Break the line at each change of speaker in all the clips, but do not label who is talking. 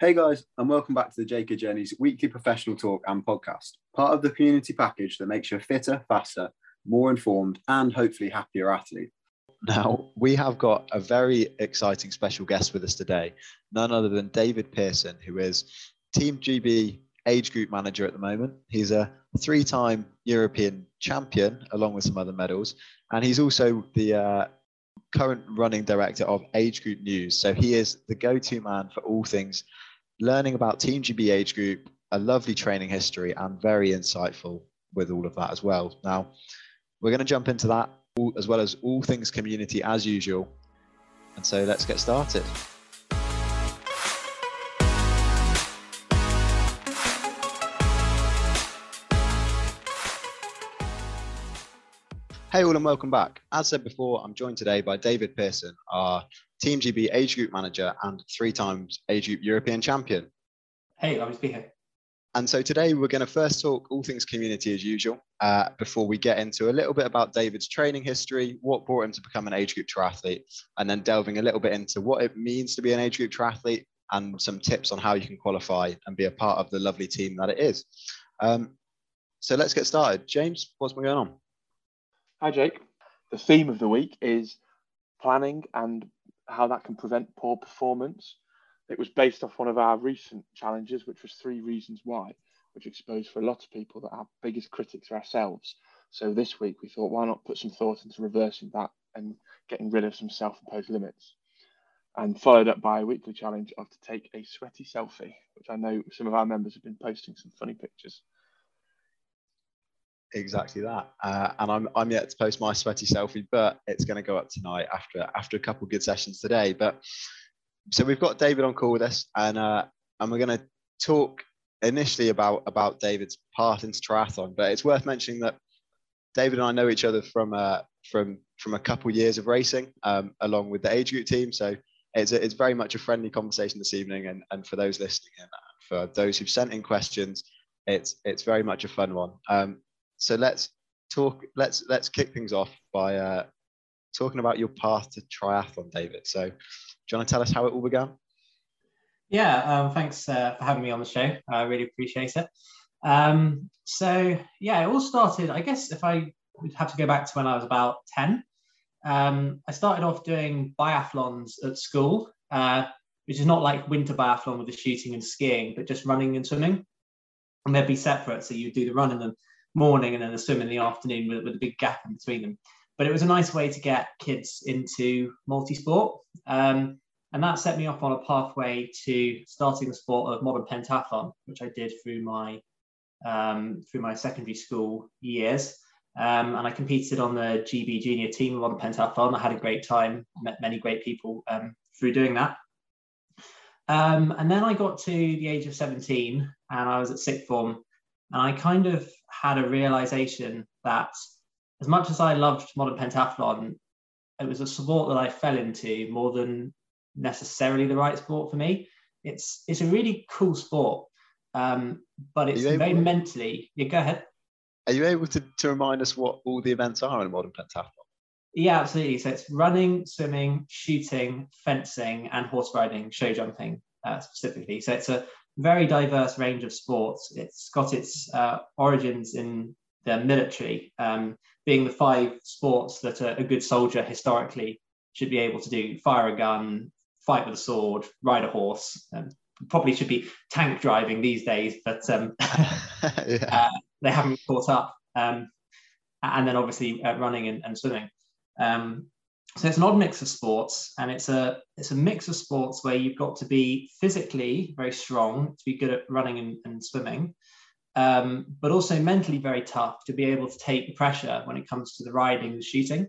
Hey guys, and welcome back to the JK Journeys weekly professional talk and podcast, part of the community package that makes you a fitter, faster, more informed, and hopefully happier athlete.
Now, we have got a very exciting special guest with us today, none other than David Pearson, who is Team GB age group manager at the moment. He's a three time European champion, along with some other medals, and he's also the uh, current running director of Age Group News. So he is the go to man for all things learning about Team GB age group, a lovely training history, and very insightful with all of that as well. Now, we're going to jump into that as well as all things community as usual. And so let's get started. Hey all and welcome back. As said before, I'm joined today by David Pearson, our Team GB age group manager and three times age group European champion.
Hey, lovely to be here.
And so today we're going to first talk all things community as usual, uh, before we get into a little bit about David's training history, what brought him to become an age group triathlete, and then delving a little bit into what it means to be an age group triathlete and some tips on how you can qualify and be a part of the lovely team that it is. Um, so let's get started. James, what's been going on?
Hi, Jake. The theme of the week is planning and how that can prevent poor performance. It was based off one of our recent challenges, which was three reasons why, which exposed for a lot of people that our biggest critics are ourselves. So this week we thought, why not put some thought into reversing that and getting rid of some self-imposed limits? And followed up by a weekly challenge of to take a sweaty selfie, which I know some of our members have been posting some funny pictures
exactly that. Uh, and I'm, I'm yet to post my sweaty selfie, but it's going to go up tonight after after a couple good sessions today. But so we've got David on call with us, and uh, and we're going to talk initially about about David's path into triathlon. But it's worth mentioning that David and I know each other from uh, from from a couple years of racing, um, along with the age group team. So it's a, it's very much a friendly conversation this evening, and and for those listening and for those who've sent in questions, it's it's very much a fun one. Um, so let's talk. Let's let's kick things off by uh, talking about your path to triathlon, David. So, do you want to tell us how it all began?
Yeah, um, thanks uh, for having me on the show. I really appreciate it. Um, so yeah, it all started. I guess if I would have to go back to when I was about ten, um, I started off doing biathlons at school, uh, which is not like winter biathlon with the shooting and skiing, but just running and swimming. And they'd be separate, so you'd do the run and the morning and then the swim in the afternoon with, with a big gap in between them. But it was a nice way to get kids into multi-sport. Um, and that set me off on a pathway to starting the sport of modern pentathlon, which I did through my um, through my secondary school years. Um, and I competed on the GB junior team of modern pentathlon. I had a great time, met many great people um, through doing that. Um, and then I got to the age of 17 and I was at sixth form and I kind of had a realization that as much as I loved modern pentathlon, it was a sport that I fell into more than necessarily the right sport for me. It's it's a really cool sport, um, but it's very able, mentally. Yeah, go ahead.
Are you able to, to remind us what all the events are in modern pentathlon?
Yeah, absolutely. So it's running, swimming, shooting, fencing, and horse riding, show jumping uh, specifically. So it's a very diverse range of sports. It's got its uh, origins in the military, um, being the five sports that a, a, good soldier historically should be able to do fire a gun, fight with a sword, ride a horse. Um, probably should be tank driving these days, but um, yeah. uh, they haven't caught up. Um, and then obviously uh, running and, and swimming. Um, so it's an odd mix of sports and it's a it's a mix of sports where you've got to be physically very strong to be good at running and, and swimming um, but also mentally very tough to be able to take the pressure when it comes to the riding and shooting.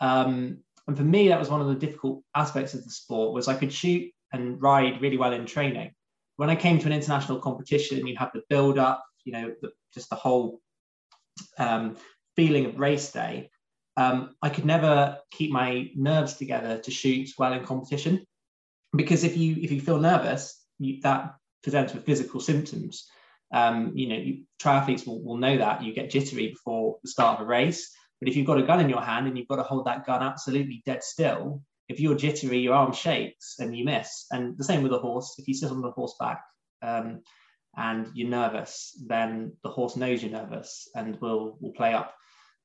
Um, and for me that was one of the difficult aspects of the sport was i could shoot and ride really well in training. When i came to an international competition you have the build up you know the, just the whole um, feeling of race day um, I could never keep my nerves together to shoot well in competition because if you if you feel nervous, you, that presents with physical symptoms. Um, you know, you, triathletes will, will know that you get jittery before the start of a race. But if you've got a gun in your hand and you've got to hold that gun absolutely dead still, if you're jittery, your arm shakes and you miss. And the same with a horse. If you sit on the horseback um, and you're nervous, then the horse knows you're nervous and will will play up.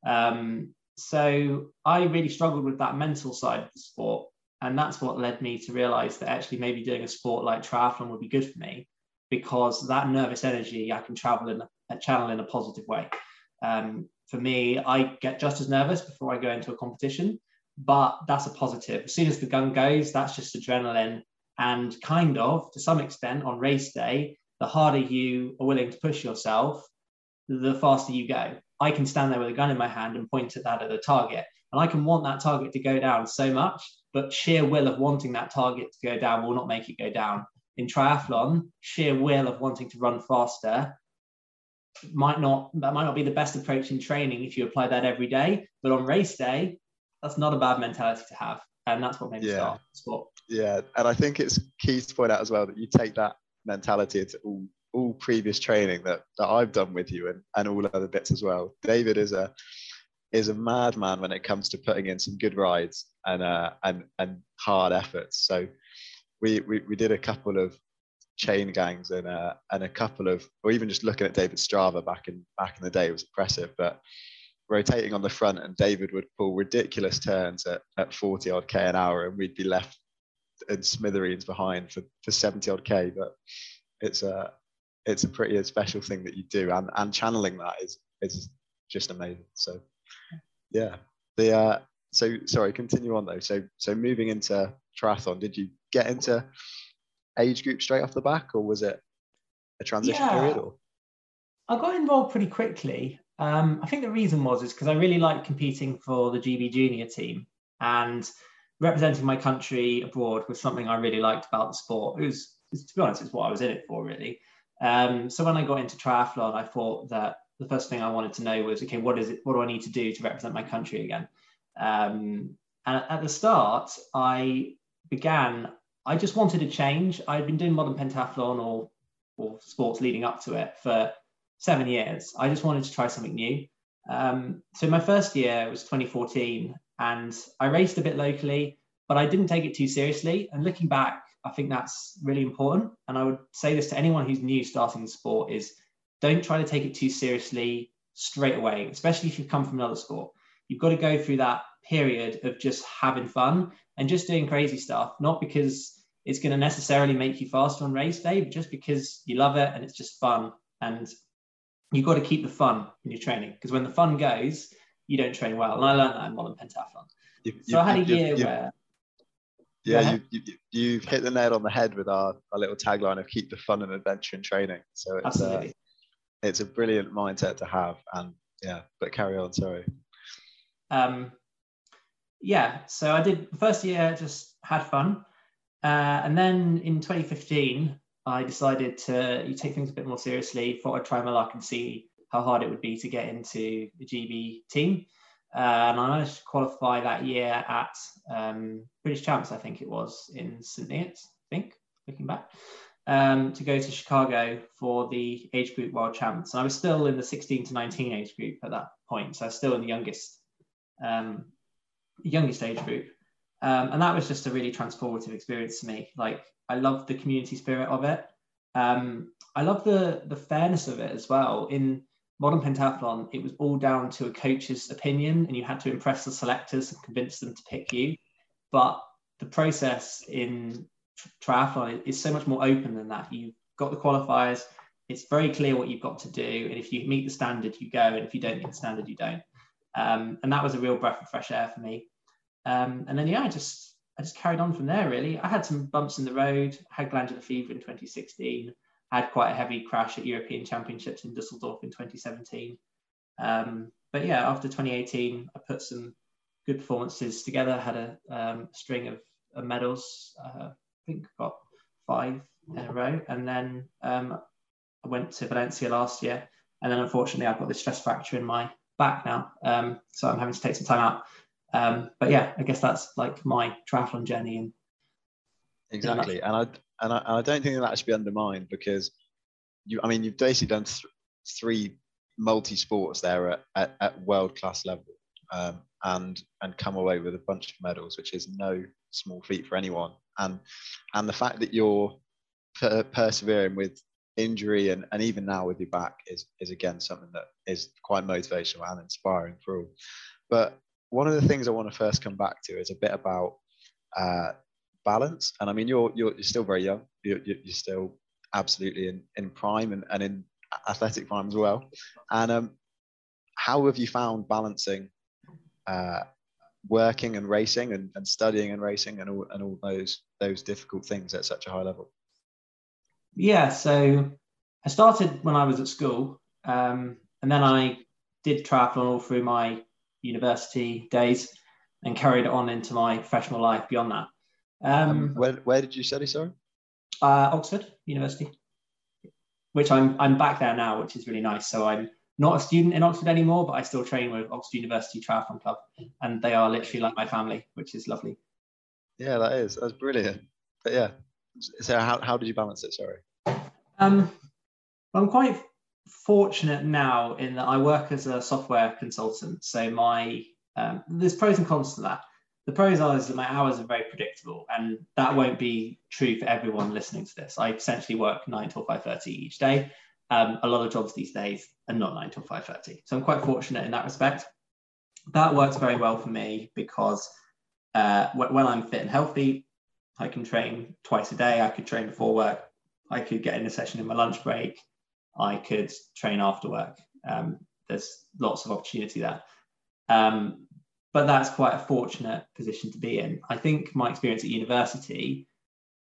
Um, so I really struggled with that mental side of the sport. And that's what led me to realize that actually maybe doing a sport like triathlon would be good for me because that nervous energy I can travel in a channel in a positive way. Um, for me, I get just as nervous before I go into a competition, but that's a positive. As soon as the gun goes, that's just adrenaline. And kind of, to some extent, on race day, the harder you are willing to push yourself, the faster you go. I can stand there with a gun in my hand and point at that at a target. And I can want that target to go down so much, but sheer will of wanting that target to go down will not make it go down. In triathlon, sheer will of wanting to run faster might not that might not be the best approach in training if you apply that every day. But on race day, that's not a bad mentality to have. And that's what made me yeah. start sport.
Yeah. And I think it's key to point out as well that you take that mentality into all all previous training that, that I've done with you and, and all other bits as well. David is a is a madman when it comes to putting in some good rides and uh, and and hard efforts. So we, we we did a couple of chain gangs and uh, and a couple of or even just looking at David Strava back in back in the day was impressive. But rotating on the front and David would pull ridiculous turns at, at 40 odd K an hour and we'd be left in smithereens behind for, for 70 odd K. But it's a it's a pretty special thing that you do and, and channeling that is is just amazing. So yeah. The uh so sorry, continue on though. So so moving into triathlon, did you get into age group straight off the back or was it a transition yeah. period or
I got involved pretty quickly. Um, I think the reason was is because I really liked competing for the GB junior team and representing my country abroad was something I really liked about the sport. It was, to be honest, it's what I was in it for really. Um, so when I got into triathlon, I thought that the first thing I wanted to know was, okay, what is it? What do I need to do to represent my country again? Um, and at the start, I began. I just wanted a change. I'd been doing modern pentathlon or or sports leading up to it for seven years. I just wanted to try something new. Um, so my first year was 2014, and I raced a bit locally, but I didn't take it too seriously. And looking back, I think that's really important. And I would say this to anyone who's new starting the sport is don't try to take it too seriously straight away, especially if you've come from another sport. You've got to go through that period of just having fun and just doing crazy stuff, not because it's going to necessarily make you faster on race day, but just because you love it and it's just fun. And you've got to keep the fun in your training because when the fun goes, you don't train well. And I learned that in modern pentathlon. You, so I had a year you, where
yeah, you, you, have hit the nail on the head with our, our little tagline of keep the fun and adventure in training. So it's, uh, it's a brilliant mindset to have. And yeah, but carry on, sorry.
Um, yeah, so I did the first year, just had fun. Uh, and then in 2015, I decided to you take things a bit more seriously. Thought I'd try my luck and see how hard it would be to get into the GB team. Uh, and I managed to qualify that year at um, British Champs, I think it was in St. Neots, I think, looking back, um, to go to Chicago for the age group world champs. And I was still in the 16 to 19 age group at that point, so I was still in the youngest, um, youngest age group. Um, and that was just a really transformative experience to me. Like I love the community spirit of it. Um, I love the the fairness of it as well. In modern pentathlon, it was all down to a coach's opinion, and you had to impress the selectors and convince them to pick you. But the process in triathlon is so much more open than that. You've got the qualifiers. It's very clear what you've got to do, and if you meet the standard, you go, and if you don't meet the standard, you don't. Um, and that was a real breath of fresh air for me. Um, and then yeah, I just I just carried on from there. Really, I had some bumps in the road. I had glandular fever in 2016 had quite a heavy crash at European Championships in Dusseldorf in 2017. Um, but yeah, after 2018, I put some good performances together. Had a um, string of, of medals. Uh, I think got five in a row, and then um, I went to Valencia last year. And then unfortunately, I've got this stress fracture in my back now, um, so I'm having to take some time out. Um, but yeah, I guess that's like my triathlon journey. And
exactly, and I and I, I don't think that should be undermined because you, I mean, you've basically done th- three multi sports there at, at, at world class level. um, and and come away with a bunch of medals, which is no small feat for anyone. And and the fact that you're per- persevering with injury and, and even now with your back is is again something that is quite motivational and inspiring for all. But one of the things I want to first come back to is a bit about uh, balance. And I mean, you're you're, you're still very young. You're, you're still absolutely in, in prime and, and in athletic prime as well. And um, how have you found balancing uh, working and racing and, and studying and racing and all, and all those those difficult things at such a high level?
Yeah, so I started when I was at school, um, and then I did triathlon all through my university days and carried on into my professional life beyond that. Um,
um, where, where did you study, sorry?
Uh, Oxford University, which I'm, I'm back there now, which is really nice. So I'm not a student in Oxford anymore, but I still train with Oxford University Triathlon Club, and they are literally like my family, which is lovely.
Yeah, that is. That's brilliant. But yeah, so how, how did you balance it? Sorry.
Um, I'm quite fortunate now in that I work as a software consultant. So my um, there's pros and cons to that. The pros are is that my hours are very predictable, and that won't be true for everyone listening to this. I essentially work nine till five thirty each day. Um, a lot of jobs these days are not nine till five thirty, so I'm quite fortunate in that respect. That works very well for me because uh, when I'm fit and healthy, I can train twice a day. I could train before work. I could get in a session in my lunch break. I could train after work. Um, there's lots of opportunity there. Um, but that's quite a fortunate position to be in. I think my experience at university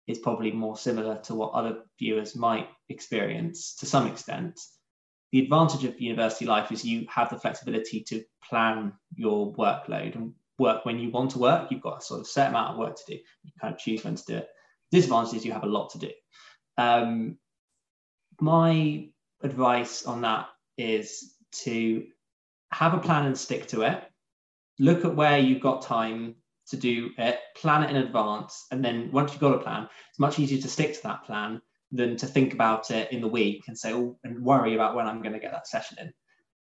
is probably more similar to what other viewers might experience to some extent. The advantage of university life is you have the flexibility to plan your workload and work when you want to work. You've got a sort of set amount of work to do. You kind of choose when to do it. Disadvantage is you have a lot to do. Um, my advice on that is to have a plan and stick to it. Look at where you've got time to do it, plan it in advance, and then once you've got a plan, it's much easier to stick to that plan than to think about it in the week and say, oh, and worry about when I'm going to get that session in.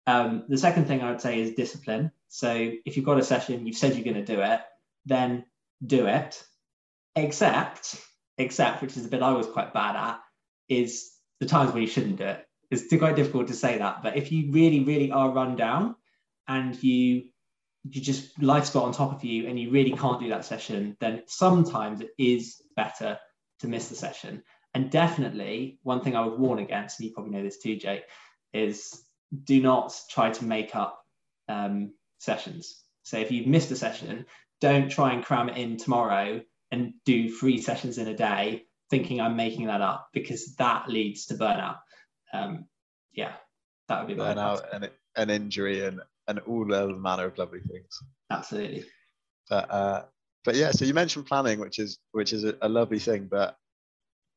Um, the second thing I would say is discipline. So if you've got a session, you've said you're going to do it, then do it. Except, except, which is a bit I was quite bad at, is the times when you shouldn't do it. It's quite difficult to say that, but if you really, really are run down and you you just life's got on top of you and you really can't do that session, then sometimes it is better to miss the session. And definitely, one thing I would warn against, and you probably know this too, Jake, is do not try to make up um, sessions. So if you've missed a session, don't try and cram it in tomorrow and do three sessions in a day thinking I'm making that up because that leads to burnout. Um, yeah, that would be
burnout and an injury and and all other manner of lovely things.
Absolutely.
But uh, but yeah, so you mentioned planning, which is which is a, a lovely thing, but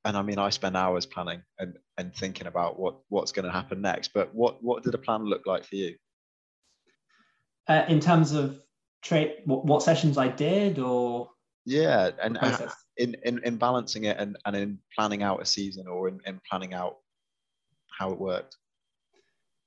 and I mean I spend hours planning and and thinking about what what's going to happen next. But what what did a plan look like for you?
Uh, in terms of trade, what, what, sessions I did, or
yeah, and in, in in balancing it and and in planning out a season or in, in planning out how it worked.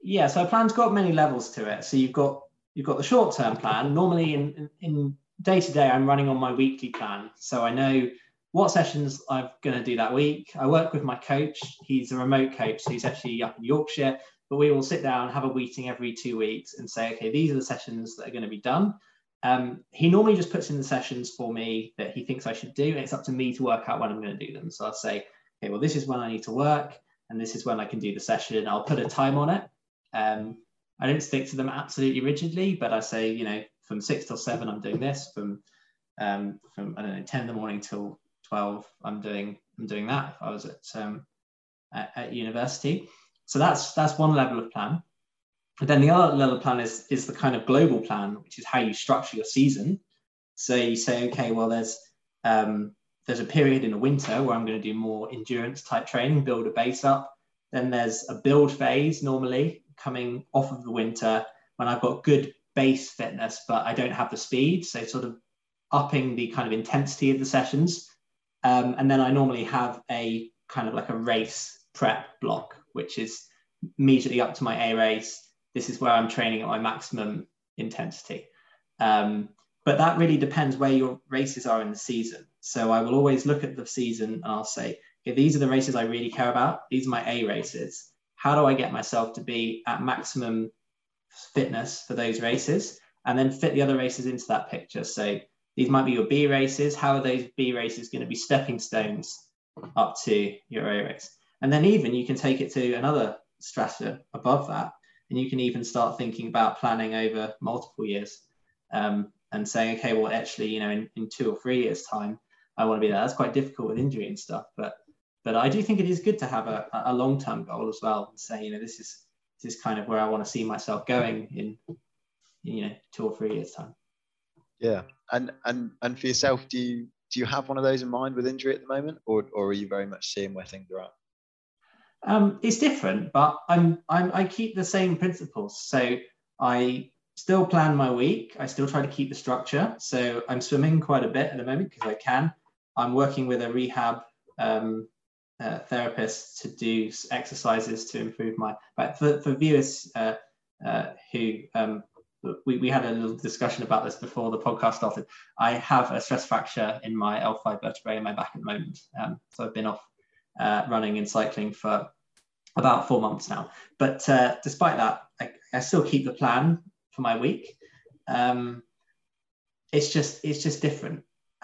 Yeah, so a plan's got many levels to it. So you've got you've got the short term plan. Normally in in day to day, I'm running on my weekly plan, so I know what sessions I'm going to do that week. I work with my coach. He's a remote coach, so he's actually up in Yorkshire. But we will sit down, have a meeting every two weeks, and say, okay, these are the sessions that are going to be done. Um, he normally just puts in the sessions for me that he thinks I should do. and It's up to me to work out when I'm going to do them. So I'll say, okay, well, this is when I need to work, and this is when I can do the session. I'll put a time on it. Um, I don't stick to them absolutely rigidly, but I say, you know, from six till seven, I'm doing this. From um, from I don't know, ten in the morning till 12 i'm doing i'm doing that if i was at um, at, at, university. So that's that's one level of plan. But then the other level of plan is is the kind of global plan which is how you structure your season. So you say okay well there's um, there's a period in the winter where i'm going to do more endurance type training build a base up. Then there's a build phase normally coming off of the winter when i've got good base fitness but i don't have the speed so sort of upping the kind of intensity of the sessions um, and then I normally have a kind of like a race prep block, which is immediately up to my A race. This is where I'm training at my maximum intensity. Um, but that really depends where your races are in the season. So I will always look at the season and I'll say, okay, these are the races I really care about. These are my A races. How do I get myself to be at maximum fitness for those races? And then fit the other races into that picture. So these might be your B races. How are those B races going to be stepping stones up to your A race? And then even you can take it to another strata above that. And you can even start thinking about planning over multiple years um, and saying, okay, well, actually, you know, in, in two or three years' time, I want to be there. That's quite difficult with injury and stuff. But but I do think it is good to have a, a long-term goal as well and say, you know, this is this is kind of where I want to see myself going in, you know, two or three years' time.
Yeah, and and and for yourself, do you do you have one of those in mind with injury at the moment, or or are you very much seeing where things are at?
Um, it's different, but I'm, I'm I keep the same principles. So I still plan my week. I still try to keep the structure. So I'm swimming quite a bit at the moment because I can. I'm working with a rehab um, uh, therapist to do exercises to improve my. But for, for viewers uh, uh, who um, we, we had a little discussion about this before the podcast started. I have a stress fracture in my L5 vertebrae in my back at the moment. Um, so I've been off uh, running and cycling for about four months now. But uh, despite that, I, I, still keep the plan for my week. Um, it's just it's just different.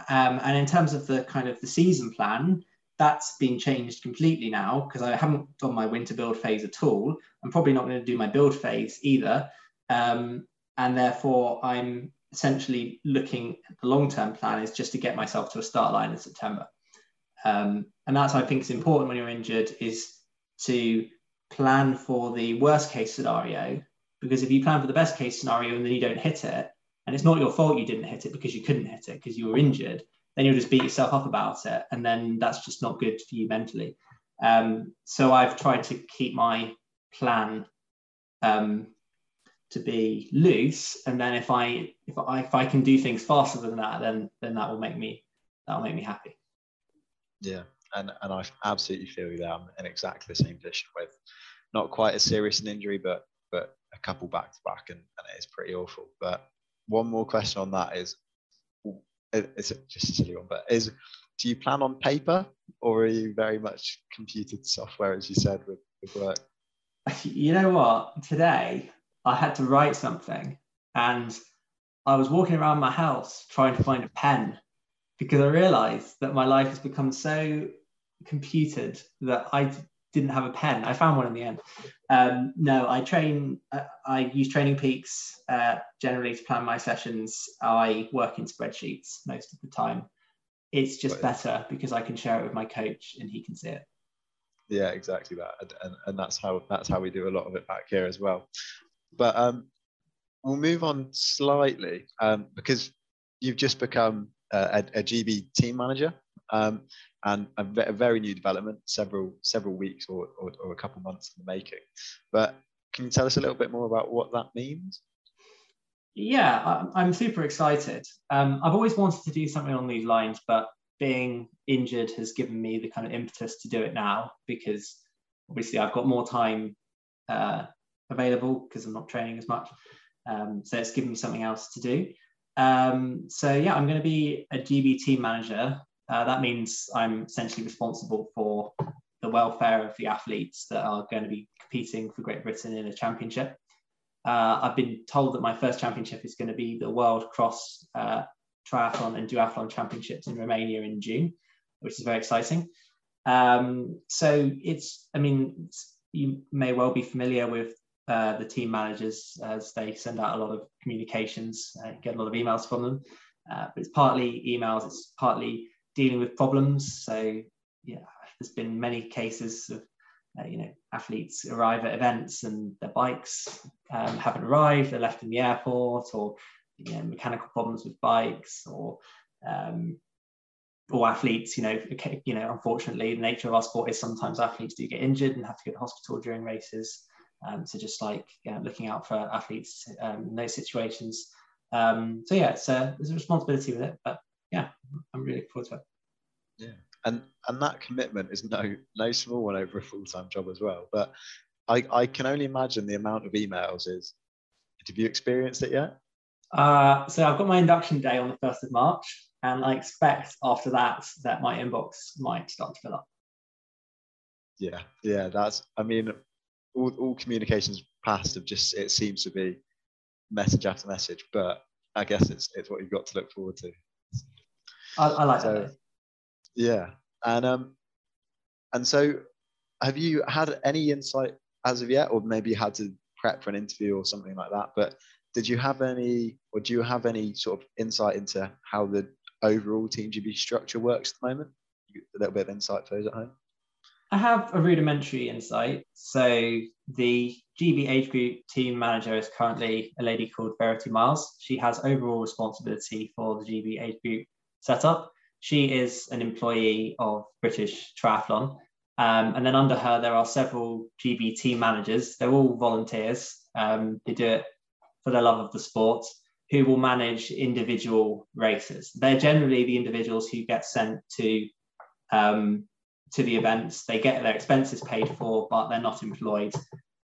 Um, and in terms of the kind of the season plan, that's been changed completely now because I haven't done my winter build phase at all. I'm probably not going to do my build phase either. Um, and therefore, I'm essentially looking at the long term plan is just to get myself to a start line in September. Um, and that's I think is important when you're injured is to plan for the worst case scenario because if you plan for the best case scenario and then you don't hit it and it's not your fault you didn't hit it because you couldn't hit it because you were injured then you'll just beat yourself up about it and then that's just not good for you mentally. Um, so i've tried to keep my plan um, to be loose and then if i if i if i can do things faster than that then then that will make me that will make me happy.
Yeah and and I absolutely feel that I'm in exactly the same position with not quite as serious an injury, but but a couple back to back, and, and it is pretty awful. But one more question on that is, it's just a silly one, but is do you plan on paper or are you very much computer software, as you said, with, with work?
You know what? Today I had to write something, and I was walking around my house trying to find a pen because I realized that my life has become so computed that I didn't have a pen. I found one in the end. Um, no, I train. Uh, I use Training Peaks uh, generally to plan my sessions. I work in spreadsheets most of the time. It's just right. better because I can share it with my coach and he can see it.
Yeah, exactly that, and, and, and that's how that's how we do a lot of it back here as well. But um, we'll move on slightly um, because you've just become a, a GB team manager. Um, and a, a very new development, several several weeks or, or, or a couple months in the making. But can you tell us a little bit more about what that means?
Yeah, I'm super excited. Um, I've always wanted to do something on these lines, but being injured has given me the kind of impetus to do it now because obviously I've got more time uh, available because I'm not training as much. Um, so it's given me something else to do. Um, so yeah, I'm going to be a GB team manager uh, that means I'm essentially responsible for the welfare of the athletes that are going to be competing for Great Britain in a championship. Uh, I've been told that my first championship is going to be the World Cross uh, Triathlon and Duathlon Championships in Romania in June, which is very exciting. Um, so it's, I mean, it's, you may well be familiar with uh, the team managers as they send out a lot of communications, uh, get a lot of emails from them. Uh, but it's partly emails, it's partly dealing with problems. So yeah, there's been many cases of uh, you know athletes arrive at events and their bikes um, haven't arrived, they're left in the airport, or you know, mechanical problems with bikes, or um, or athletes, you know, you know, unfortunately, the nature of our sport is sometimes athletes do get injured and have to go to hospital during races. Um, so just like you know, looking out for athletes um, in those situations. Um, so yeah, it's a, there's a responsibility with it, but yeah, I'm really looking forward to it.
Yeah, and and that commitment is no no small one over a full time job as well. But I I can only imagine the amount of emails is. Have you experienced it yet?
Uh, so I've got my induction day on the 1st of March, and I expect after that that my inbox might start to fill up.
Yeah, yeah, that's, I mean, all, all communications past have just, it seems to be message after message, but I guess it's, it's what you've got to look forward to.
I, I like so, that.
Yeah. And, um, and so have you had any insight as of yet, or maybe you had to prep for an interview or something like that, but did you have any, or do you have any sort of insight into how the overall Team GB structure works at the moment? A little bit of insight for those at home.
I have a rudimentary insight. So the GB age group team manager is currently a lady called Verity Miles. She has overall responsibility for the GB age group setup. She is an employee of British Triathlon. Um, and then under her, there are several GB team managers. They're all volunteers. Um, they do it for their love of the sport, who will manage individual races. They're generally the individuals who get sent to um, to the events. They get their expenses paid for, but they're not employed.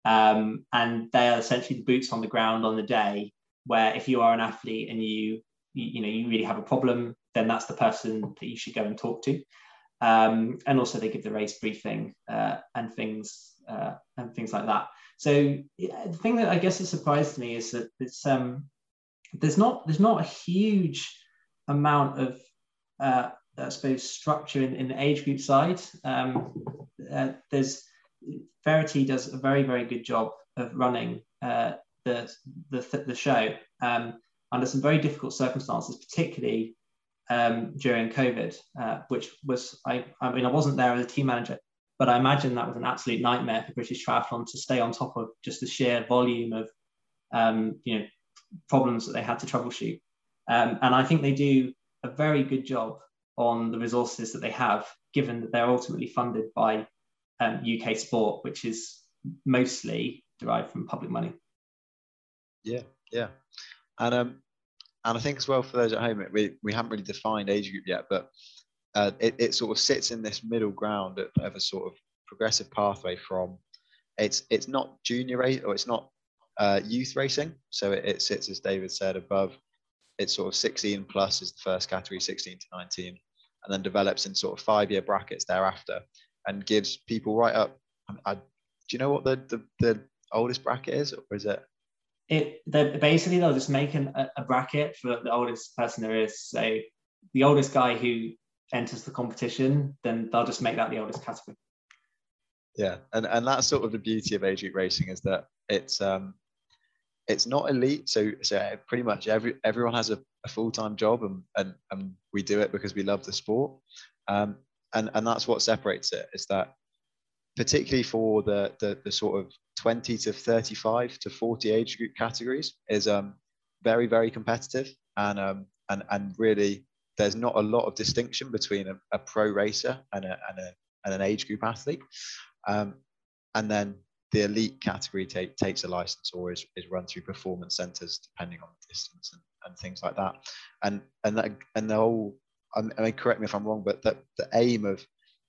Um, and they are essentially the boots on the ground on the day where if you are an athlete and you, you, you know, you really have a problem, then that's the person that you should go and talk to. Um, and also they give the race briefing uh, and things uh, and things like that. So yeah, the thing that I guess has surprised me is that it's um, there's not there's not a huge amount of uh, I suppose structure in, in the age group side. Um, uh, there's Verity does a very very good job of running uh, the, the the show um, under some very difficult circumstances, particularly um, during COVID, uh, which was I I mean I wasn't there as a team manager, but I imagine that was an absolute nightmare for British Triathlon to stay on top of just the sheer volume of um, you know problems that they had to troubleshoot. Um, and I think they do a very good job on the resources that they have, given that they're ultimately funded by um, UK sport, which is mostly derived from public money.
Yeah, yeah, and um, and I think as well for those at home, we we haven't really defined age group yet, but uh, it it sort of sits in this middle ground of, a sort of progressive pathway from it's it's not junior race or it's not uh, youth racing, so it, it sits as David said above. It's sort of 16 plus is the first category, 16 to 19, and then develops in sort of five year brackets thereafter and gives people right up. I, do you know what the, the, the oldest bracket is, or is it?
It basically they'll just make an, a, a bracket for the oldest person there is. So the oldest guy who enters the competition, then they'll just make that the oldest category.
Yeah, and and that's sort of the beauty of age group racing is that it's um it's not elite. So so pretty much every everyone has a, a full time job, and, and and we do it because we love the sport. Um, and and that's what separates it is that particularly for the the, the sort of 20 to 35 to 40 age group categories is um very very competitive. And um and and really there's not a lot of distinction between a, a pro racer and a, and a and an age group athlete. Um and then the elite category take, takes a license or is, is run through performance centers depending on the distance and, and things like that. And and that and the whole I mean correct me if I'm wrong but the, the aim of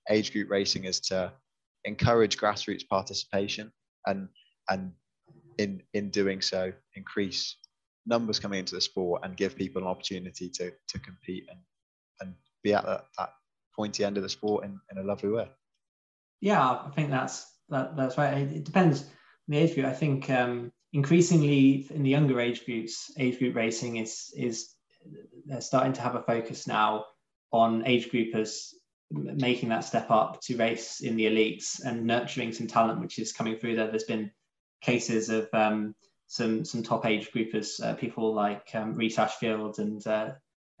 age group racing is to encourage grassroots participation and and in in doing so increase numbers coming into the sport and give people an opportunity to to compete and and be at that, that pointy end of the sport in, in a lovely way
yeah i think that's that, that's right. It depends on the age group. I think um, increasingly in the younger age groups, age group racing is is they're starting to have a focus now on age groupers making that step up to race in the elites and nurturing some talent which is coming through there. There's been cases of um, some some top age groupers, uh, people like um, Reece Ashfield and uh,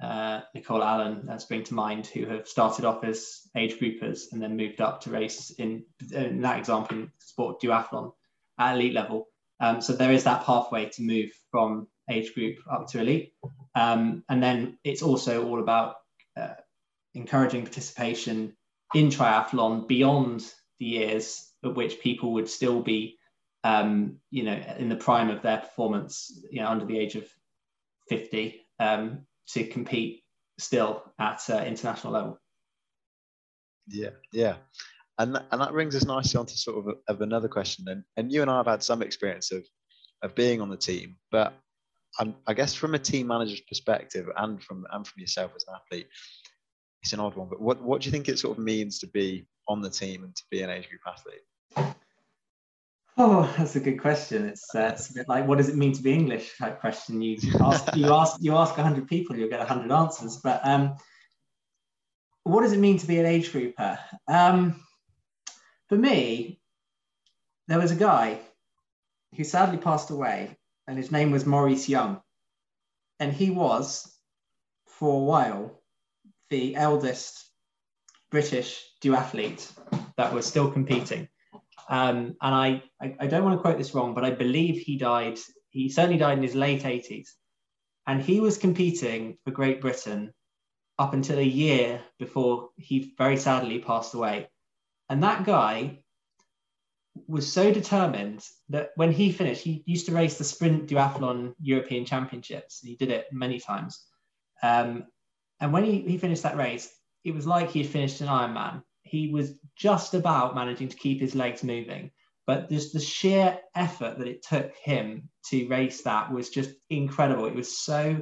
uh, Nicole Allen uh, spring to mind, who have started off as age groupers and then moved up to race in, in that example in sport duathlon at elite level. Um, so there is that pathway to move from age group up to elite. Um, and then it's also all about uh, encouraging participation in triathlon beyond the years at which people would still be, um, you know, in the prime of their performance, you know, under the age of 50. Um, to compete still at uh, international level.
Yeah, yeah. And, th- and that brings us nicely onto sort of, a, of another question. And, and you and I have had some experience of, of being on the team, but I guess from a team manager's perspective and from and from yourself as an athlete, it's an odd one. But what what do you think it sort of means to be on the team and to be an age group athlete?
Oh, that's a good question. It's, uh, it's a bit like what does it mean to be English type question. You ask you ask you ask hundred people, you'll get hundred answers. But um, what does it mean to be an age grouper? Um, for me, there was a guy who sadly passed away, and his name was Maurice Young, and he was, for a while, the eldest British duathlete that was still competing. Um, and I, I, I don't want to quote this wrong, but I believe he died, he certainly died in his late 80s. And he was competing for Great Britain up until a year before he very sadly passed away. And that guy was so determined that when he finished, he used to race the sprint duathlon European Championships. He did it many times. Um, and when he, he finished that race, it was like he had finished an Ironman. He was just about managing to keep his legs moving. But just the sheer effort that it took him to race that was just incredible. It was so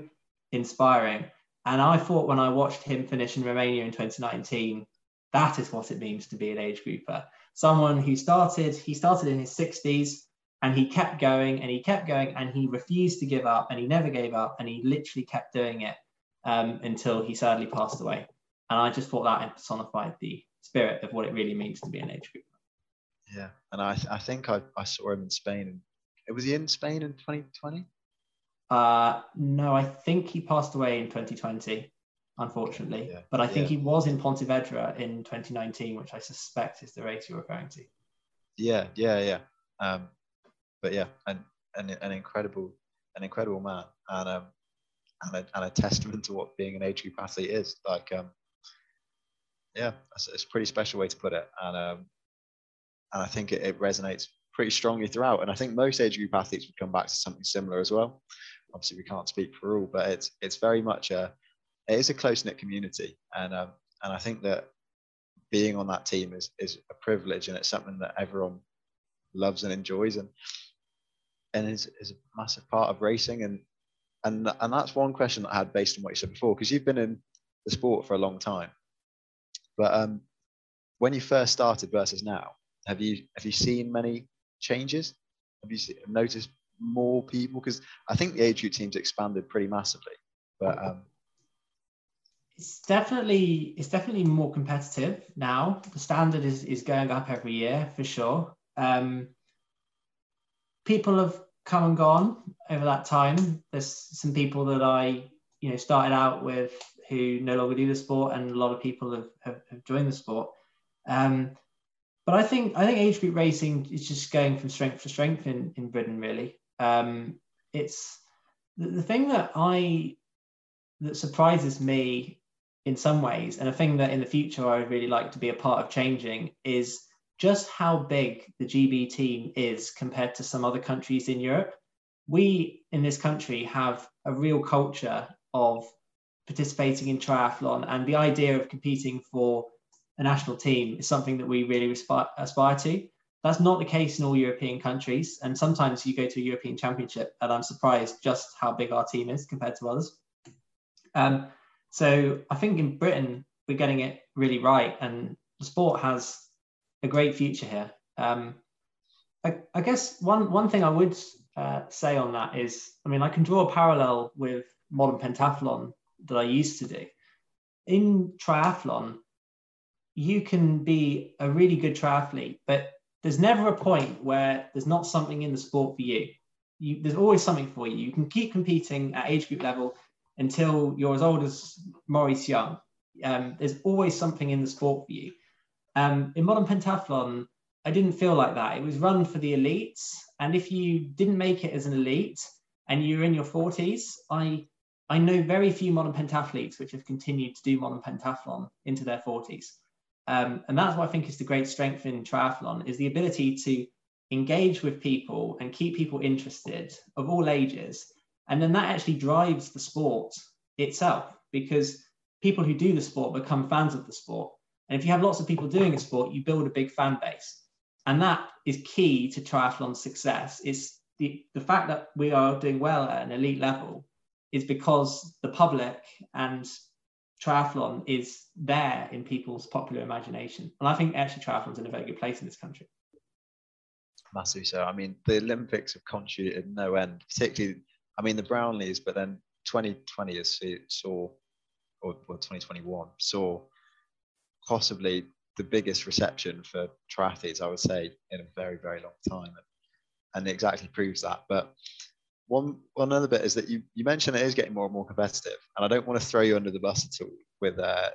inspiring. And I thought when I watched him finish in Romania in 2019, that is what it means to be an age grouper. Someone who started, he started in his 60s and he kept going and he kept going and he refused to give up and he never gave up and he literally kept doing it um, until he sadly passed away. And I just thought that personified the spirit of what it really means to be an age group.
Yeah, and I, I think I, I saw him in Spain. And was he in Spain in 2020?
Uh, no, I think he passed away in 2020, unfortunately. Yeah, but I think yeah. he was in Pontevedra in 2019, which I suspect is the race you're referring to.
Yeah, yeah, yeah. Um, but yeah, and an, an incredible, an incredible man, and um, and a, and a testament to what being an age group athlete is. Like, um, yeah, it's, it's, a pretty special way to put it, and um, and I think it, it, resonates pretty strongly throughout. And I think most age group athletes would come back to something similar as well. Obviously, we can't speak for all, but it's it's very much a it is a close knit community, and um, and I think that being on that team is is a privilege, and it's something that everyone loves and enjoys, and and is is a massive part of racing and and and that's one question that I had based on what you said before, because you've been in the sport for a long time. But um, when you first started versus now, have you have you seen many changes? Have you noticed more people? Because I think the age group team's expanded pretty massively. But um,
it's definitely it's definitely more competitive now. The standard is is going up every year for sure. Um, people have come and gone over that time. There's some people that I, you know, started out with who no longer do the sport, and a lot of people have, have, have joined the sport. Um, but I think I think age group racing is just going from strength to strength in, in Britain. Really, um, it's the, the thing that I that surprises me in some ways, and a thing that in the future I would really like to be a part of changing is just how big the GB team is compared to some other countries in Europe. We in this country have a real culture of participating in triathlon, and the idea of competing for a national team is something that we really aspire, aspire to. That's not the case in all European countries, and sometimes you go to a European Championship, and I'm surprised just how big our team is compared to others. Um, so I think in Britain we're getting it really right, and the sport has a great future here. Um, I, I, guess one one thing I would uh, say on that is, I mean, I can draw a parallel with modern pentathlon that I used to do. In triathlon, you can be a really good triathlete, but there's never a point where there's not something in the sport for you. you. There's always something for you. You can keep competing at age group level until you're as old as Maurice Young. Um, there's always something in the sport for you. Um, in modern pentathlon, I didn't feel like that. It was run for the elites, and if you didn't make it as an elite and you're in your 40s, I I know very few modern pentathletes which have continued to do modern pentathlon into their 40s. Um, and that's what I think is the great strength in triathlon is the ability to engage with people and keep people interested of all ages. And then that actually drives the sport itself because people who do the sport become fans of the sport. And if you have lots of people doing a sport, you build a big fan base. And that is key to triathlon success. It's the, the fact that we are doing well at an elite level is because the public and triathlon is there in people's popular imagination. And I think actually triathlon's in a very good place in this country.
Massive. So, I mean, the Olympics have contributed no end, particularly, I mean, the Brownlees, but then 2020 is saw, or well, 2021 saw possibly the biggest reception for triathletes, I would say, in a very, very long time. And it exactly proves that. But one one other bit is that you, you mentioned it is getting more and more competitive. And I don't want to throw you under the bus at all with uh,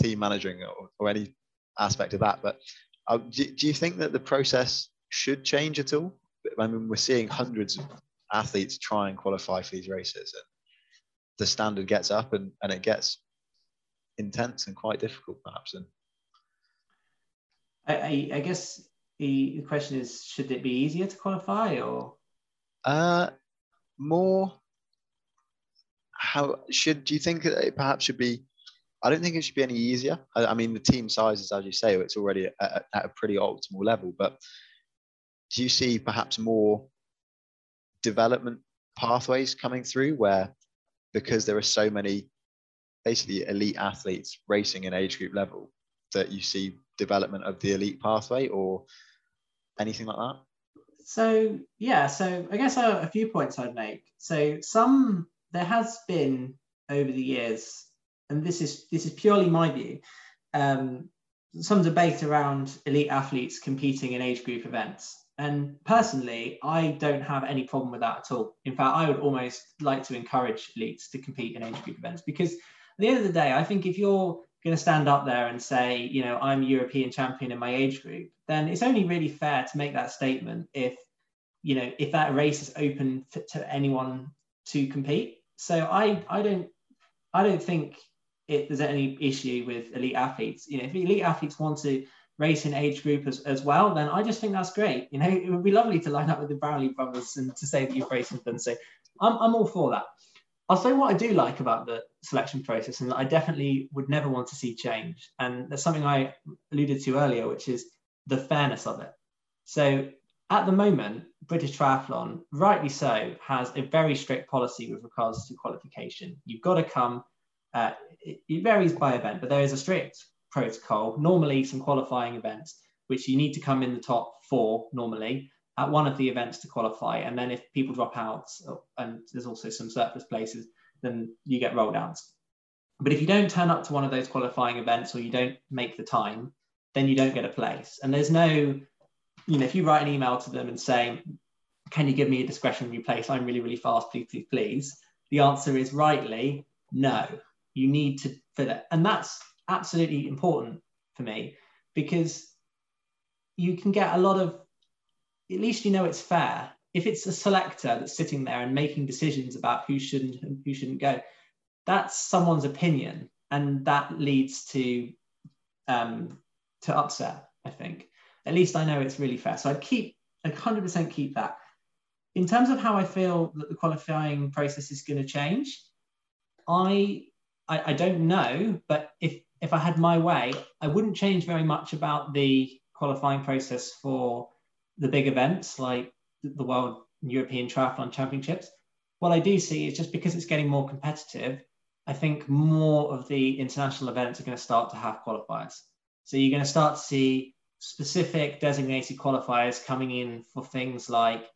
team managing or, or any aspect of that. But uh, do, do you think that the process should change at all? I mean, we're seeing hundreds of athletes try and qualify for these races. And the standard gets up and, and it gets intense and quite difficult, perhaps. And
I, I, I guess the, the question is, should it be easier to qualify or?
Uh, more. How should do you think it perhaps should be? I don't think it should be any easier. I, I mean, the team sizes, as you say, it's already at, at a pretty optimal level. But do you see perhaps more development pathways coming through where because there are so many basically elite athletes racing in age group level that you see development of the elite pathway or anything like that?
So yeah, so I guess a, a few points I'd make. So some there has been over the years, and this is this is purely my view, um, some debate around elite athletes competing in age group events. And personally, I don't have any problem with that at all. In fact, I would almost like to encourage elites to compete in age group events because the end of the day, I think if you're going to stand up there and say, you know, I'm European champion in my age group, then it's only really fair to make that statement if, you know, if that race is open to, to anyone to compete. So I, I don't, I don't think it, there's any issue with elite athletes. You know, if elite athletes want to race in age group as, as well, then I just think that's great. You know, it would be lovely to line up with the Brownlee brothers and to say that you've raced with them. So I'm, I'm all for that. I'll say what I do like about the selection process and that I definitely would never want to see change. And there's something I alluded to earlier, which is the fairness of it. So at the moment, British Triathlon, rightly so, has a very strict policy with regards to qualification. You've got to come, uh, it, it varies by event, but there is a strict protocol, normally some qualifying events, which you need to come in the top four normally at one of the events to qualify. And then if people drop out, oh, and there's also some surplus places, then you get rolled out. But if you don't turn up to one of those qualifying events or you don't make the time, then you don't get a place. And there's no, you know, if you write an email to them and say, can you give me a discretionary place? I'm really, really fast, please, please, please. The answer is rightly no. You need to fill it. And that's absolutely important for me because you can get a lot of at least you know it's fair. If it's a selector that's sitting there and making decisions about who shouldn't and who shouldn't go, that's someone's opinion, and that leads to um, to upset. I think. At least I know it's really fair. So I'd keep, I'd 100% keep that. In terms of how I feel that the qualifying process is going to change, I, I, I don't know, but if if I had my way, I wouldn't change very much about the qualifying process for the big events like the World European Triathlon Championships. What I do see is just because it's getting more competitive, I think more of the international events are going to start to have qualifiers. So you're going to start to see specific designated qualifiers coming in for things like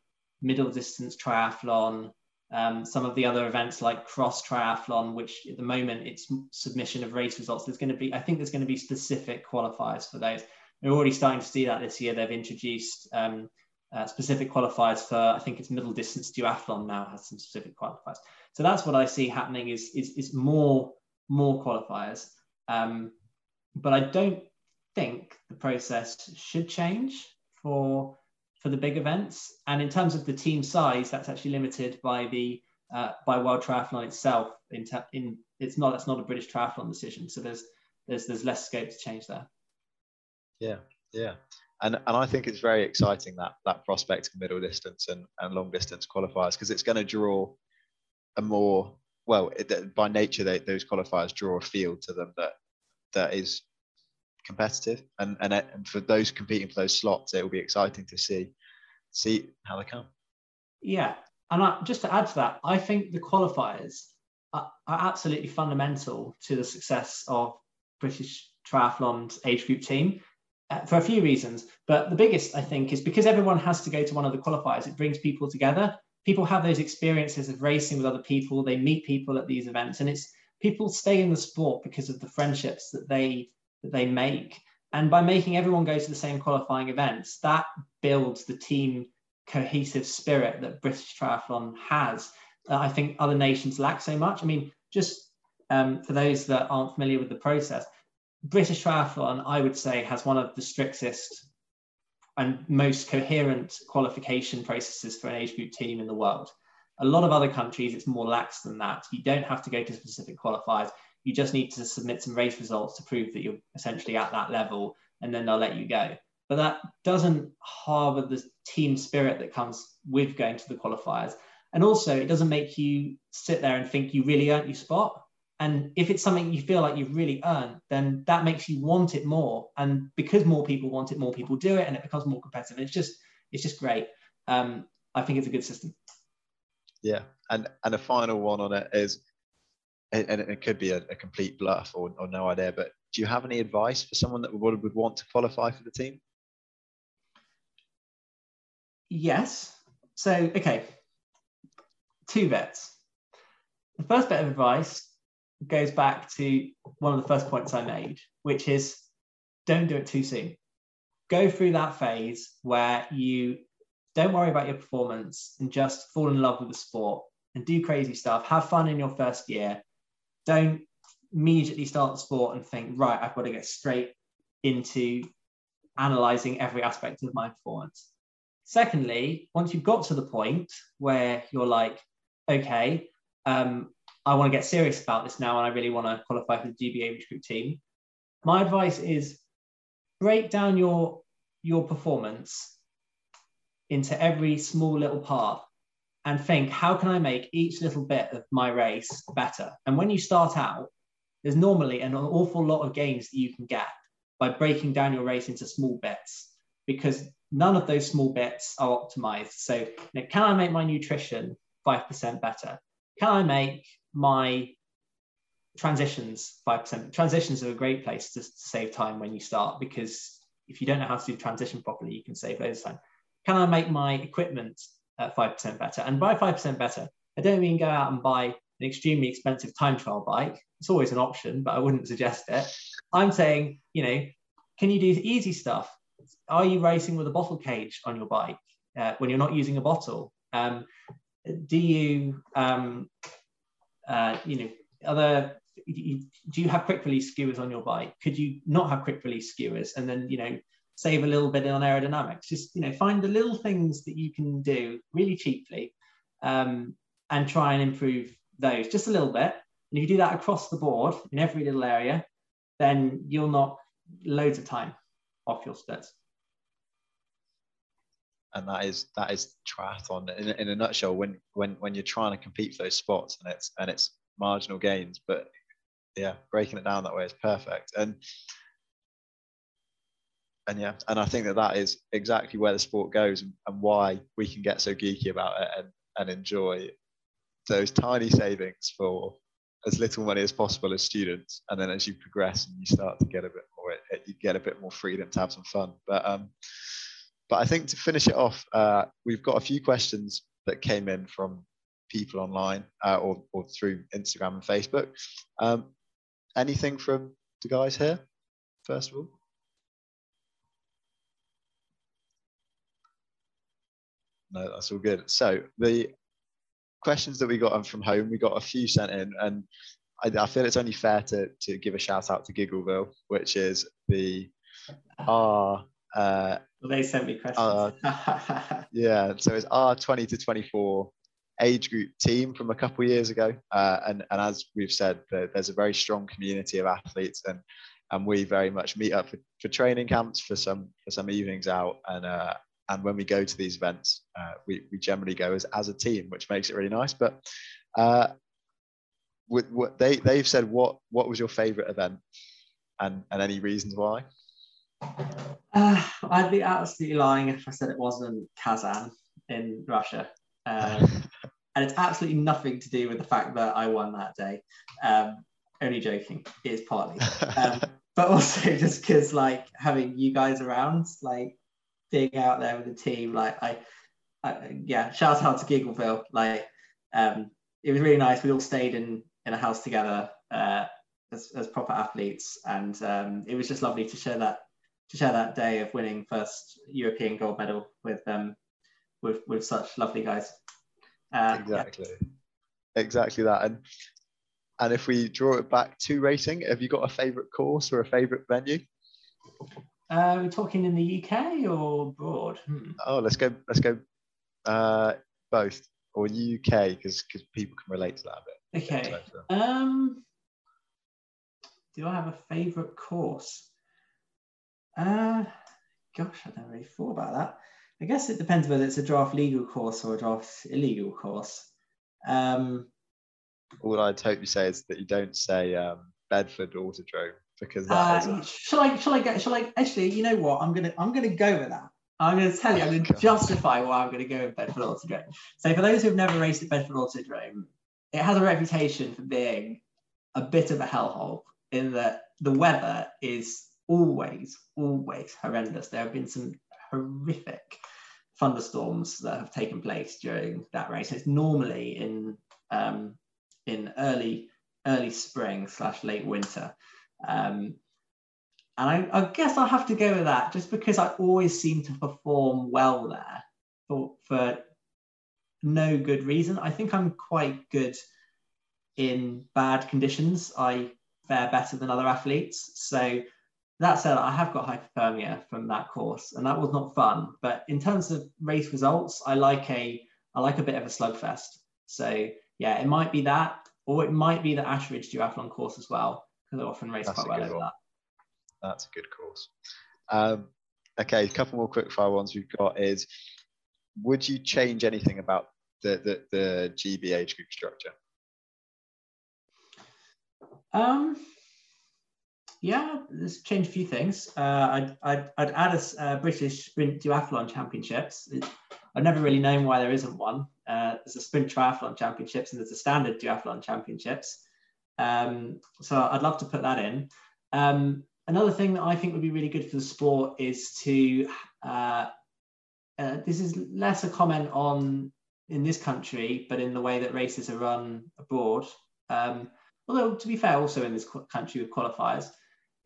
middle distance triathlon, um, some of the other events like cross triathlon, which at the moment it's submission of race results. There's going to be, I think there's going to be specific qualifiers for those. We're already starting to see that this year. They've introduced um, uh, specific qualifiers for, I think it's middle distance duathlon now has some specific qualifiers. So that's what I see happening is, is, is more, more qualifiers. Um, but I don't think the process should change for, for the big events. And in terms of the team size, that's actually limited by the uh, by World Triathlon itself. In, in it's not it's not a British triathlon decision, so there's there's there's less scope to change there.
Yeah, yeah. And, and I think it's very exciting that that prospect of middle distance and, and long distance qualifiers because it's going to draw a more well it, by nature they, those qualifiers draw a field to them that that is competitive. And, and and for those competing for those slots it will be exciting to see see how they come.
Yeah, and I, just to add to that, I think the qualifiers are, are absolutely fundamental to the success of British triathlon's age group team for a few reasons. But the biggest, I think, is because everyone has to go to one of the qualifiers, it brings people together. People have those experiences of racing with other people, they meet people at these events, and it's people stay in the sport because of the friendships that they that they make. And by making everyone go to the same qualifying events, that builds the team cohesive spirit that British triathlon has. Uh, I think other nations lack so much. I mean, just um, for those that aren't familiar with the process, British triathlon, I would say, has one of the strictest and most coherent qualification processes for an age group team in the world. A lot of other countries, it's more lax than that. You don't have to go to specific qualifiers. You just need to submit some race results to prove that you're essentially at that level, and then they'll let you go. But that doesn't harbor the team spirit that comes with going to the qualifiers. And also, it doesn't make you sit there and think you really earned your spot. And if it's something you feel like you've really earned, then that makes you want it more. And because more people want it, more people do it, and it becomes more competitive. It's just, it's just great. Um, I think it's a good system.
Yeah, and and a final one on it is, and it could be a, a complete bluff or, or no idea, but do you have any advice for someone that would, would want to qualify for the team?
Yes. So, okay, two bets. The first bit of advice goes back to one of the first points I made, which is don't do it too soon. Go through that phase where you don't worry about your performance and just fall in love with the sport and do crazy stuff. Have fun in your first year. Don't immediately start the sport and think, right, I've got to get straight into analyzing every aspect of my performance. Secondly, once you've got to the point where you're like, okay, um, I want to get serious about this now and I really want to qualify for the GBA age group team, my advice is break down your your performance into every small little part and think how can I make each little bit of my race better? And when you start out, there's normally an awful lot of gains that you can get by breaking down your race into small bits because none of those small bits are optimized. So, you know, can I make my nutrition 5% better? Can I make my transitions 5%? Transitions are a great place to, to save time when you start because if you don't know how to do transition properly, you can save loads of time. Can I make my equipment at 5% better? And by 5% better, I don't mean go out and buy an extremely expensive time trial bike. It's always an option, but I wouldn't suggest it. I'm saying, you know, can you do easy stuff? are you racing with a bottle cage on your bike uh, when you're not using a bottle? Um, do you, um, uh, you know, other, do you have quick release skewers on your bike? Could you not have quick release skewers and then, you know, save a little bit on aerodynamics? Just, you know, find the little things that you can do really cheaply um, and try and improve those just a little bit. And if you do that across the board in every little area, then you'll knock loads of time off your splits
and that is that is triathlon in, in a nutshell. When when when you're trying to compete for those spots and it's and it's marginal gains, but yeah, breaking it down that way is perfect. And and yeah, and I think that that is exactly where the sport goes and, and why we can get so geeky about it and, and enjoy those tiny savings for as little money as possible as students. And then as you progress and you start to get a bit more, you get a bit more freedom to have some fun. But um, but I think to finish it off, uh, we've got a few questions that came in from people online uh, or, or through Instagram and Facebook. Um, anything from the guys here, first of all? No, that's all good. So the questions that we got from home, we got a few sent in, and I, I feel it's only fair to, to give a shout out to Giggleville, which is the R uh,
well, they sent me questions. Uh,
yeah, so it's our 20 to 24 age group team from a couple of years ago. Uh, and, and as we've said, there's a very strong community of athletes and and we very much meet up for, for training camps for some for some evenings out and uh, and when we go to these events uh, we, we generally go as, as a team which makes it really nice but uh, with what they they've said what what was your favorite event and and any reasons why
uh, I'd be absolutely lying if I said it wasn't Kazan in Russia. Um, and it's absolutely nothing to do with the fact that I won that day. Um, only joking, it is partly. Um, but also just because like having you guys around, like being out there with the team, like I, I yeah, shout out to Giggleville. Like um, it was really nice. We all stayed in in a house together uh, as, as proper athletes, and um, it was just lovely to share that to share that day of winning first European gold medal with um with with such lovely guys.
Uh, exactly, yeah. exactly that. And and if we draw it back to racing, have you got a favourite course or a favourite venue?
Uh, are we talking in the UK or abroad? Hmm.
Oh, let's go. Let's go. Uh, both or UK because because people can relate to that a
bit. Okay. Um, do I have a favourite course? Uh, gosh, I never really thought about that. I guess it depends whether it's a draft legal course or a draft illegal course. Um,
All I'd hope you say is that you don't say um, Bedford Autodrome because that uh.
A... Shall I? Shall I go? Shall I? Actually, you know what? I'm gonna. I'm gonna go with that. I'm going to tell you. I'm going to justify why I'm going to go with Bedford Autodrome. So, for those who have never raced at Bedford Autodrome, it has a reputation for being a bit of a hellhole in that the weather is always, always horrendous. There have been some horrific thunderstorms that have taken place during that race. It's normally in um, in early early spring slash late winter. Um, and I, I, guess I'll have to go with that just because I always seem to perform well there for, for no good reason. I think I'm quite good in bad conditions. I fare better than other athletes. So that said, I have got hypothermia from that course, and that was not fun. But in terms of race results, I like a I like a bit of a slugfest. So yeah, it might be that, or it might be the Ashridge duathlon course as well, because I often race That's quite well over one. that.
That's a good course. Um, okay, a couple more quick fire ones we've got is: Would you change anything about the the, the GB age group structure?
Um, yeah, let's change a few things. Uh, I'd, I'd, I'd add a uh, British Sprint Duathlon Championships. It, I've never really known why there isn't one. Uh, there's a Sprint Triathlon Championships and there's a Standard Duathlon Championships. Um, so I'd love to put that in. Um, another thing that I think would be really good for the sport is to, uh, uh, this is less a comment on in this country, but in the way that races are run abroad. Um, although to be fair, also in this country with qualifiers,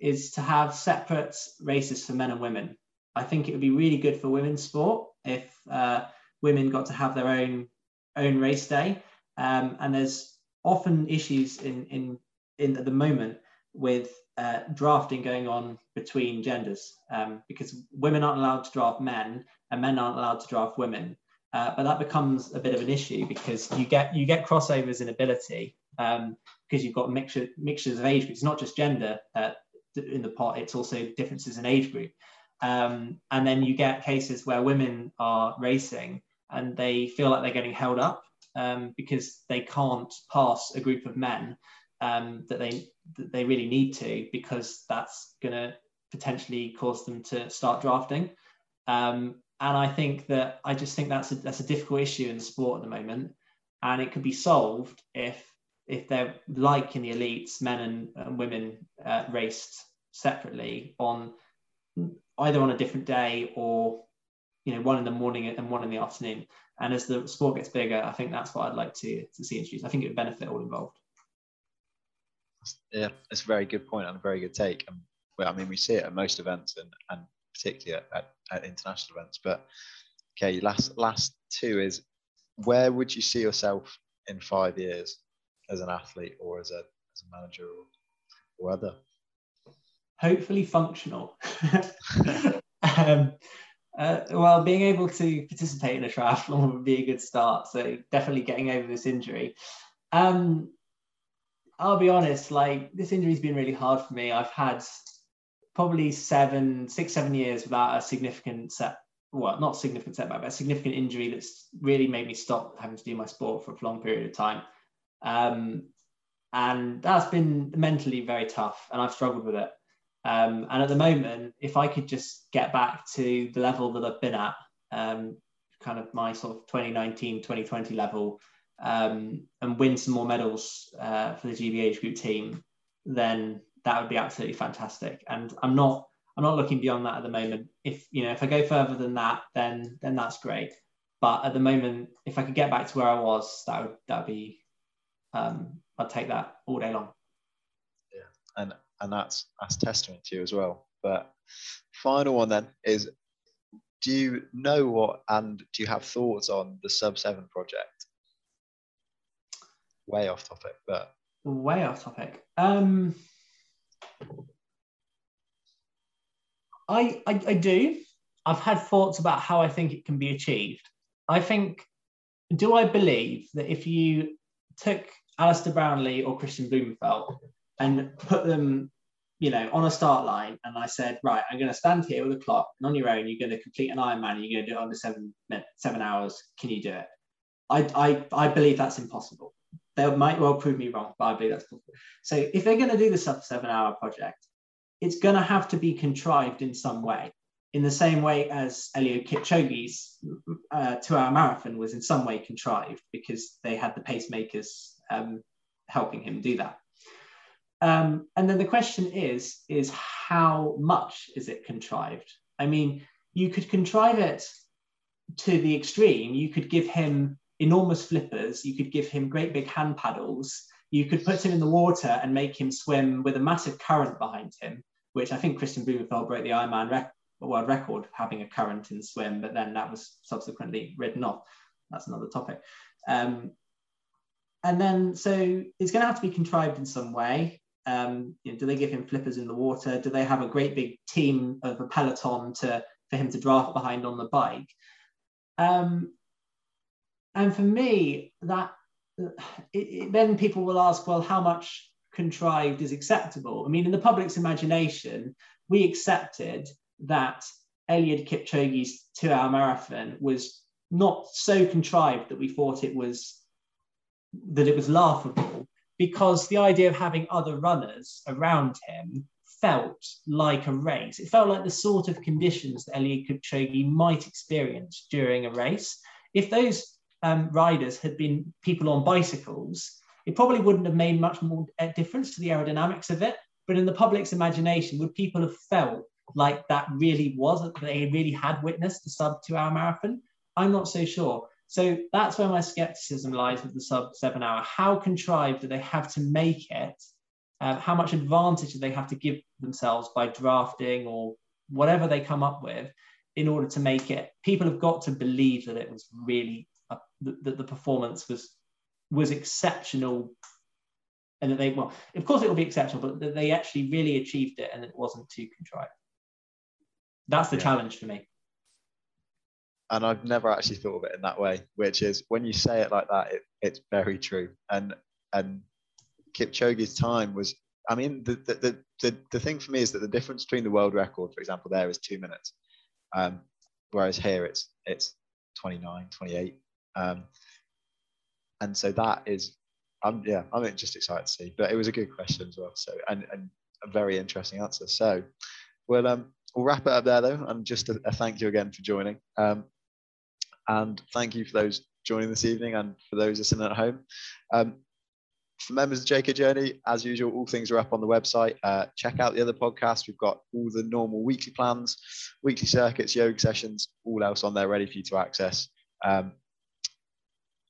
is to have separate races for men and women. I think it would be really good for women's sport if uh, women got to have their own own race day. Um, and there's often issues in in in at the moment with uh, drafting going on between genders um, because women aren't allowed to draft men and men aren't allowed to draft women. Uh, but that becomes a bit of an issue because you get you get crossovers in ability um, because you've got mixture, mixtures of age groups, not just gender. Uh, in the pot, it's also differences in age group. Um, and then you get cases where women are racing and they feel like they're getting held up um, because they can't pass a group of men um, that they that they really need to because that's going to potentially cause them to start drafting. Um, and I think that I just think that's a, that's a difficult issue in sport at the moment, and it could be solved if if they're like in the elites, men and, and women uh, raced separately on either on a different day or you know one in the morning and one in the afternoon. And as the sport gets bigger, I think that's what I'd like to, to see introduced. I think it would benefit all involved.
Yeah, it's a very good point and a very good take. And well, I mean, we see it at most events and, and particularly at, at, at international events. But okay, last last two is where would you see yourself in five years? As an athlete or as a, as a manager or, or other?
Hopefully functional. um, uh, well, being able to participate in a triathlon would be a good start. So definitely getting over this injury. Um, I'll be honest, like this injury's been really hard for me. I've had probably seven, six, seven years without a significant set, well, not significant setback, but a significant injury that's really made me stop having to do my sport for a long period of time. Um, and that's been mentally very tough, and I've struggled with it. Um, and at the moment, if I could just get back to the level that I've been at, um, kind of my sort of 2019 2020 level um, and win some more medals uh, for the GBH group team, then that would be absolutely fantastic. And I'm not I'm not looking beyond that at the moment. If you know if I go further than that, then then that's great. But at the moment, if I could get back to where I was, that would that would be um, I'd take that all day long.
Yeah, and and that's that's testament to you as well. But final one then is do you know what and do you have thoughts on the sub seven project? Way off topic, but
way off topic. Um, I, I I do. I've had thoughts about how I think it can be achieved. I think, do I believe that if you took Alistair Brownlee or Kristian Blummenfelt and put them you know, on a start line, and I said, right, I'm going to stand here with a clock, and on your own, you're going to complete an Ironman, and you're going to do it under seven seven hours. Can you do it? I, I, I believe that's impossible. They might well prove me wrong, but I believe that's possible. So if they're going to do the sub seven hour project, it's going to have to be contrived in some way, in the same way as Eliud Kipchoge's uh, two hour marathon was in some way contrived because they had the pacemakers um, helping him do that. Um, and then the question is, is how much is it contrived? I mean, you could contrive it to the extreme. You could give him enormous flippers. You could give him great big hand paddles. You could put him in the water and make him swim with a massive current behind him, which I think Kristian Blummenfelt broke the Ironman rec- world record having a current in swim, but then that was subsequently written off. That's another topic. Um, and then, so it's going to have to be contrived in some way. Um, you know, do they give him flippers in the water? Do they have a great big team of a peloton to for him to draft behind on the bike? Um, and for me, that it, it, then people will ask, well, how much contrived is acceptable? I mean, in the public's imagination, we accepted that Eliud Kipchoge's two-hour marathon was not so contrived that we thought it was that it was laughable because the idea of having other runners around him felt like a race. It felt like the sort of conditions that Eliud Kipchoge might experience during a race. If those um, riders had been people on bicycles, it probably wouldn't have made much more difference to the aerodynamics of it. But in the public's imagination, would people have felt like that really was, that they really had witnessed the sub two hour marathon? I'm not so sure. So that's where my skepticism lies with the sub seven hour. How contrived do they have to make it? Uh, how much advantage do they have to give themselves by drafting or whatever they come up with in order to make it? People have got to believe that it was really uh, that the performance was was exceptional and that they well of course it will be exceptional but that they actually really achieved it and it wasn't too contrived that's the yeah. challenge for me
and I've never actually thought of it in that way, which is when you say it like that, it, it's very true. And and Kipchoge's time was, I mean, the, the the the thing for me is that the difference between the world record, for example, there is two minutes, um, whereas here it's it's 29, 28, um, and so that is, I'm yeah, I'm just excited to see. But it was a good question as well, so and and a very interesting answer. So, well, um, we'll wrap it up there though, and just a, a thank you again for joining. Um, and thank you for those joining this evening and for those listening at home. Um, for members of JK Journey, as usual, all things are up on the website. Uh, check out the other podcasts. We've got all the normal weekly plans, weekly circuits, yoga sessions, all else on there ready for you to access. Um,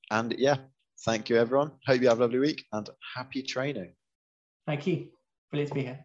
and yeah, thank you, everyone. Hope you have a lovely week and happy training.
Thank you. Brilliant to be here.